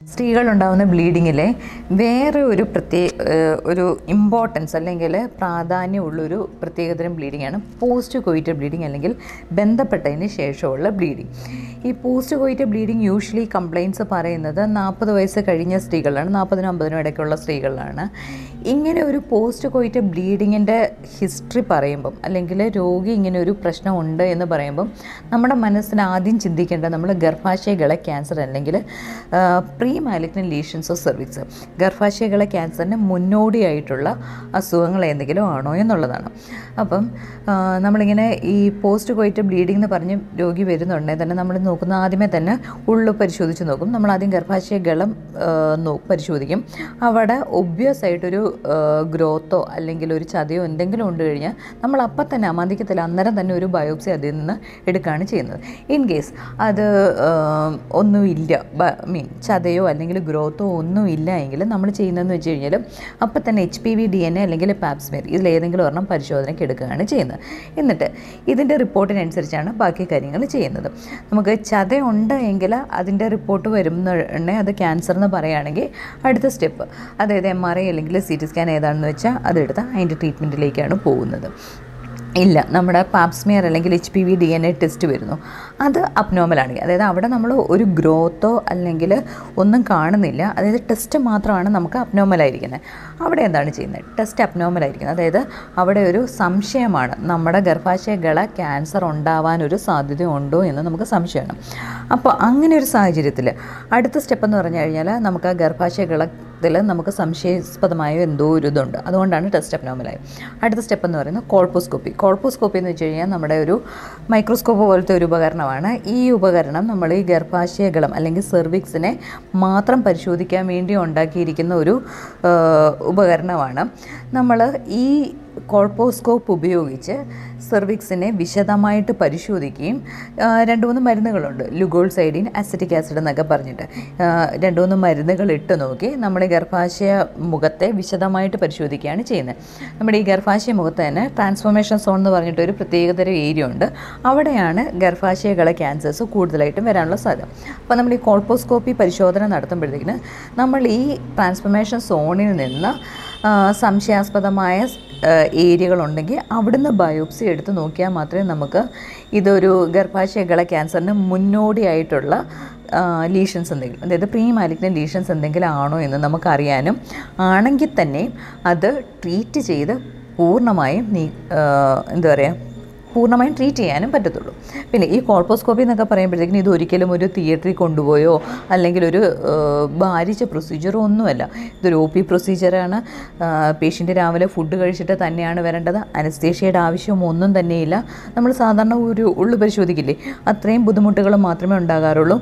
സ്ത്രീകളുണ്ടാകുന്ന ബ്ലീഡിങ്ങിലെ വേറെ ഒരു പ്രത്യേക ഒരു ഇമ്പോർട്ടൻസ് അല്ലെങ്കിൽ പ്രാധാന്യമുള്ളൊരു പ്രത്യേകതരം ബ്ലീഡിംഗ് ബ്ലീഡിങ്ങാണ് പോസ്റ്റ് കോയിറ്റ ബ്ലീഡിങ് അല്ലെങ്കിൽ ബന്ധപ്പെട്ടതിന് ശേഷമുള്ള ബ്ലീഡിങ് ഈ post coital bleeding usually complaints പറയുന്നത് നാൽപ്പത് വയസ്സ് കഴിഞ്ഞ സ്ത്രീകളാണ് നാൽപ്പതിനും അമ്പതിനും ഇടയ്ക്കുള്ള സ്ത്രീകളാണ്. ഇങ്ങനെ ഒരു പോസ്റ്റ് കൊയിറ്റ് ബ്ലീഡിങ്ങിന്റെ ഹിസ്റ്ററി പറയുമ്പം അല്ലെങ്കിൽ രോഗി ഇങ്ങനെ ഒരു പ്രശ്നമുണ്ട് എന്ന് പറയുമ്പം നമ്മുടെ മനസ്സിന് ആദ്യം ചിന്തിക്കേണ്ടത് നമ്മൾ ഗർഭാശയകളെ ക്യാൻസർ അല്ലെങ്കിൽ pre malignant lesions of cervix ഗർഭാശയകളെ ക്യാൻസറിന് മുന്നോടിയായിട്ടുള്ള അസുഖങ്ങൾ എന്തെങ്കിലും ആണോ എന്നുള്ളതാണ്. അപ്പം നമ്മളിങ്ങനെ ഈ പോസ്റ്റ് കൊയിറ്റ് ബ്ലീഡിംഗ് എന്ന് പറഞ്ഞ് രോഗി വരുന്നുണ്ടെങ്കിൽ തന്നെ നമ്മൾ നോക്കുന്ന ആദ്യമേ തന്നെ ഉള്ളു പരിശോധിച്ച് നോക്കും. നമ്മൾ ആദ്യം ഗർഭാശയ ഗളം പരിശോധിക്കും. അവിടെ ഒബ്വിയസ് ആയിട്ടൊരു ഗ്രോത്തോ അല്ലെങ്കിൽ ഒരു ചതയോ എന്തെങ്കിലും ഉണ്ട് കഴിഞ്ഞാൽ നമ്മൾ അപ്പം തന്നെ അമാന്തിക്കത്തിൽ അന്നേരം തന്നെ ഒരു ബയോപ്സി അതിൽ നിന്ന് എടുക്കുകയാണ് ചെയ്യുന്നത്. ഇൻ കേസ് അത് ഒന്നുമില്ല മീൻ ചതയോ അല്ലെങ്കിൽ ഗ്രോത്തോ ഒന്നുമില്ല എങ്കിൽ നമ്മൾ ചെയ്യുന്നതെന്ന് വെച്ച് കഴിഞ്ഞാൽ അപ്പം തന്നെ H P V D N A അല്ലെങ്കിൽ പാപ്സ്മിയർ ഇതിലേതെങ്കിലും ഒരെണ്ണം പരിശോധനയ്ക്ക് എടുക്കുകയാണ് ചെയ്യുന്നത്. എന്നിട്ട് ഇതിന്റെ റിപ്പോർട്ടിനനുസരിച്ചാണ് ബാക്കി കാര്യങ്ങൾ ചെയ്യുന്നത്. നമുക്ക് ചതയുണ്ട് എങ്കിൽ അതിന്റെ റിപ്പോർട്ട് വരുന്ന അത് ക്യാൻസർ എന്ന് പറയുകയാണെങ്കിൽ അടുത്ത സ്റ്റെപ്പ് അതായത് എം ആർ ഐ അല്ലെങ്കിൽ സി ടി സ്കാൻ ഏതാണെന്ന് വെച്ചാൽ അതെടുത്ത് അതിന്റെ ട്രീറ്റ്മെന്റിലേക്കാണ് പോകുന്നത്. ഇല്ല നമ്മുടെ പാപ്സ്മിയർ അല്ലെങ്കിൽ H P V D N A test വരുന്നു. അത് അബ്നോമലാണെങ്കിൽ അതായത് അവിടെ നമ്മൾ ഒരു ഗ്രോത്തോ അല്ലെങ്കിൽ ഒന്നും കാണുന്നില്ല. അതായത് ടെസ്റ്റ് മാത്രമാണ് നമുക്ക് അബ്നോമലായിരിക്കുന്നത് അവിടെ എന്താണ് ചെയ്യുന്നത്? ടെസ്റ്റ് അബ്നോമലായിരിക്കുന്നത് അതായത് അവിടെ ഒരു സംശയമാണ്. നമ്മുടെ ഗർഭാശയകള ക്യാൻസർ സാധ്യത ഉണ്ടോ എന്ന് നമുക്ക് സംശയമാണ്. അപ്പോൾ അങ്ങനെ ഒരു സാഹചര്യത്തിൽ അടുത്ത സ്റ്റെപ്പ് എന്ന് പറഞ്ഞു കഴിഞ്ഞാൽ നമുക്ക് ആ ഗർഭാശയകള ത്തിൽ നമുക്ക് സംശയാസ്പദമായ എന്തോ ഒരു ഇതുണ്ട്. അതുകൊണ്ടാണ് ടെസ്റ്റ് അബ്നോമലായി അടുത്ത സ്റ്റെപ്പ് എന്ന് പറയുന്നത് കോൾപ്പോസ്കോപ്പി കോൾപ്പോസ്കോപ്പി എന്ന് വെച്ച് കഴിഞ്ഞാൽ നമ്മുടെ ഒരു മൈക്രോസ്കോപ്പ് പോലത്തെ ഒരു ഉപകരണമാണ്. ഈ ഉപകരണം നമ്മൾ ഈ ഗർഭാശയകളം അല്ലെങ്കിൽ സെർവിക്സിനെ മാത്രം പരിശോധിക്കാൻ വേണ്ടി ഉണ്ടാക്കിയിരിക്കുന്ന ഒരു ഉപകരണമാണ്. നമ്മൾ ഈ കോൾപ്പോസ്കോപ്പ് ഉപയോഗിച്ച് സെർവിക്സിനെ വിശദമായിട്ട് പരിശോധിക്കുകയും രണ്ട് മൂന്ന് മരുന്നുകളുണ്ട്. ലുഗോൾസൈഡിൻ അസറ്റിക് ആസിഡ് എന്നൊക്കെ പറഞ്ഞിട്ട്. രണ്ട് മൂന്ന് മരുന്നുകൾ ഇട്ട് നോക്കി നമ്മുടെ ഗർഭാശയ മുഖത്തെ വിശദമായിട്ട് പരിശോധിക്കുകയാണ് ചെയ്യുന്നത്. നമ്മുടെ ഈ ഗർഭാശയ മുഖത്ത് തന്നെ ട്രാൻസ്ഫോർമേഷൻ സോൺ എന്ന് പറഞ്ഞിട്ട് ഒരു പ്രത്യേകതരം ഏരിയ ഉണ്ട്. അവിടെയാണ് ഗർഭാശയകളെ ക്യാൻസേഴ്സ് കൂടുതലായിട്ടും വരാനുള്ള സാധ്യത. അപ്പോൾ നമ്മൾ ഈ കോൾപ്പോസ്കോപ്പി പരിശോധന നടത്തുമ്പോഴത്തേക്കിന് നമ്മൾ ഈ ട്രാൻസ്ഫോർമേഷൻ സോണിൽ നിന്ന് സംശയാസ്പദമായ ഏരിയകളുണ്ടെങ്കിൽ അവിടുന്ന് ബയോപ്സി എടുത്ത് നോക്കിയാൽ മാത്രമേ നമുക്ക് ഇതൊരു ഗർഭാശയകള ക്യാൻസറിന് മുന്നോടിയായിട്ടുള്ള ലീഷൻസ് എന്തെങ്കിലും അതായത് പ്രീ ലീഷൻസ് എന്തെങ്കിലും ആണോ എന്ന് നമുക്കറിയാനും ആണെങ്കിൽ തന്നെ അത് ട്രീറ്റ് ചെയ്ത് പൂർണമായും നീ എന്താ പറയുക പൂർണമായും ട്രീറ്റ് ചെയ്യാനും പറ്റത്തുള്ളൂ. പിന്നെ ഈ കോൾപ്പോസ്കോപ്പി എന്നൊക്കെ പറയുമ്പോഴത്തേക്കിനും ഇത് ഒരിക്കലും ഒരു തിയേറ്ററിൽ കൊണ്ടുപോയോ അല്ലെങ്കിൽ ഒരു ഭാരിച്ച പ്രൊസീജിയറോ ഒന്നുമല്ല. ഇതൊരു ഒ പി പ്രൊസീജിയറാണ് പേഷ്യന്റ് രാവിലെ ഫുഡ് കഴിച്ചിട്ട് തന്നെയാണ് വരേണ്ടത്. അനസ്തേഷ്യയുടെ ആവശ്യം ഒന്നും തന്നെയില്ല. നമ്മൾ സാധാരണ ഒരു ഉള്ളു പരിശോധിക്കില്ലേ? അത്രയും ബുദ്ധിമുട്ടുകൾ മാത്രമേ ഉണ്ടാകാറുള്ളൂ.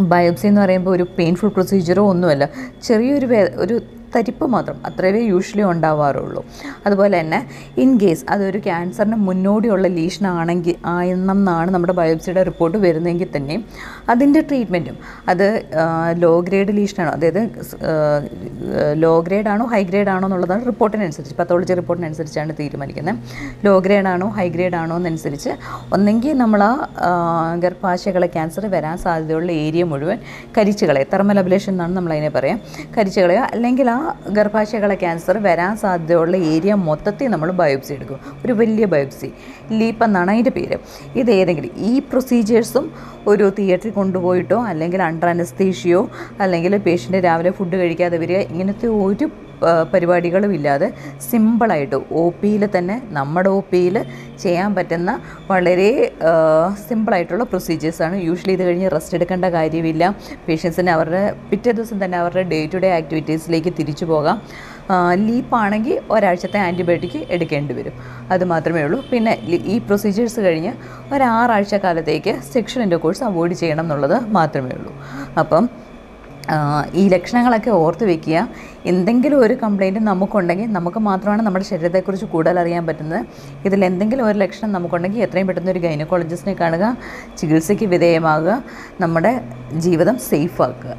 ബയോപ്സി എന്ന് പറയുമ്പോൾ ഒരു പെയിൻഫുൾ പ്രൊസീജിയറോ ഒന്നുമല്ല. ചെറിയൊരു ഒരു തരിപ്പ് മാത്രം അത്രയേ യൂഷ്വലി ഉണ്ടാവാറുള്ളൂ. അതുപോലെ തന്നെ ഇൻ കേസ് അതൊരു ക്യാൻസറിന് മുന്നോടിയുള്ള ലീഷൻ ആണെങ്കിൽ ആണെന്നാണ് നമ്മുടെ ബയോപ്സിയുടെ റിപ്പോർട്ട് വരുന്നതെങ്കിൽ തന്നെയും അതിന്റെ ട്രീറ്റ്മെന്റും അത് ലോ ഗ്രേഡ് ലീഷനാണോ അതായത് ലോ ഗ്രേഡ് ആണോ ഹൈ ഗ്രേഡ് ആണോ എന്നുള്ളതാണ് റിപ്പോർട്ടിനനുസരിച്ച് പത്തോളജി റിപ്പോർട്ടിനനുസരിച്ചാണ് തീരുമാനിക്കുന്നത്. ലോ ഗ്രേഡ് ആണോ ഹൈ ഗ്രേഡ് ആണോ എന്നനുസരിച്ച് ഒന്നെങ്കിൽ നമ്മൾ ആ ഗർഭാശയകളെ ക്യാൻസർ വരാൻ സാധ്യതയുള്ള ഏരിയ മുഴുവൻ കരിച്ചുകളെ തെർമൽ അബുലേഷൻ എന്നാണ് നമ്മളതിനെ പറയാം കരിച്ചു അല്ലെങ്കിൽ ആ ഗർഭാശയകളെ ക്യാൻസർ വരാൻ സാധ്യതയുള്ള ഏരിയ മൊത്തത്തിൽ നമ്മൾ ബയോപ്സി എടുക്കും. ഒരു വലിയ ബയോപ്സി. ലീപ്പ് എന്നാണ് അതിന്റെ പേര്. ഇത് ഏതെങ്കിലും ഈ പ്രൊസീജിയേഴ്സും ഒരു തിയേറ്ററിൽ കൊണ്ടുപോയിട്ടോ അല്ലെങ്കിൽ അണ്ടർ അനസ്തീഷിയോ അല്ലെങ്കിൽ പേഷ്യന്റ് രാവിലെ ഫുഡ് കഴിക്കാതെ വരിക ഇങ്ങനത്തെ ഒരു പരിപാടികളും ഇല്ലാതെ സിമ്പിളായിട്ട് ഒ പിയിൽ തന്നെ നമ്മുടെ ഒ പിയിൽ ചെയ്യാൻ പറ്റുന്ന വളരെ സിമ്പിളായിട്ടുള്ള പ്രൊസീജിയേഴ്സാണ്. യൂഷ്വലി ഇത് കഴിഞ്ഞ് റെസ്റ്റ് എടുക്കേണ്ട കാര്യമില്ല. പേഷ്യൻസിന് അവരുടെ പിറ്റേ ദിവസം തന്നെ അവരുടെ ഡേ ടു ഡേ ആക്ടിവിറ്റീസിലേക്ക് തിരിച്ചു പോകാം. ലീപ്പാണെങ്കിൽ ഒരാഴ്ചത്തെ ആന്റിബയോട്ടിക് എടുക്കേണ്ടി വരും. അത് മാത്രമേ ഉള്ളൂ. പിന്നെ ഈ പ്രൊസീജിയേഴ്സ് കഴിഞ്ഞ് ഒരാറാഴ്ച സെക്ഷൻ സെക്ഷൽ ഇന്റർകോഴ്സ് അവോയ്ഡ് ചെയ്യണം എന്നുള്ളത് മാത്രമേ ഉള്ളൂ. അപ്പം ഈ ലക്ഷണങ്ങളൊക്കെ ഓർത്ത് വെക്കുക. എന്തെങ്കിലും ഒരു കംപ്ലൈന്റ് നമുക്കുണ്ടെങ്കിൽ നമുക്ക് മാത്രമാണ് നമ്മുടെ ശരീരത്തെക്കുറിച്ച് കൂടുതൽ അറിയാൻ പറ്റുന്നത്. ഇതിൽ എന്തെങ്കിലും ഒരു ലക്ഷണം നമുക്കുണ്ടെങ്കിൽ എത്രയും പെട്ടെന്ന് ഒരു ഗൈനക്കോളജിസ്റ്റിനെ കാണുക ചികിത്സയ്ക്ക് വിധേയമാകുക നമ്മുടെ ജീവിതം സേഫ് ആക്കുക.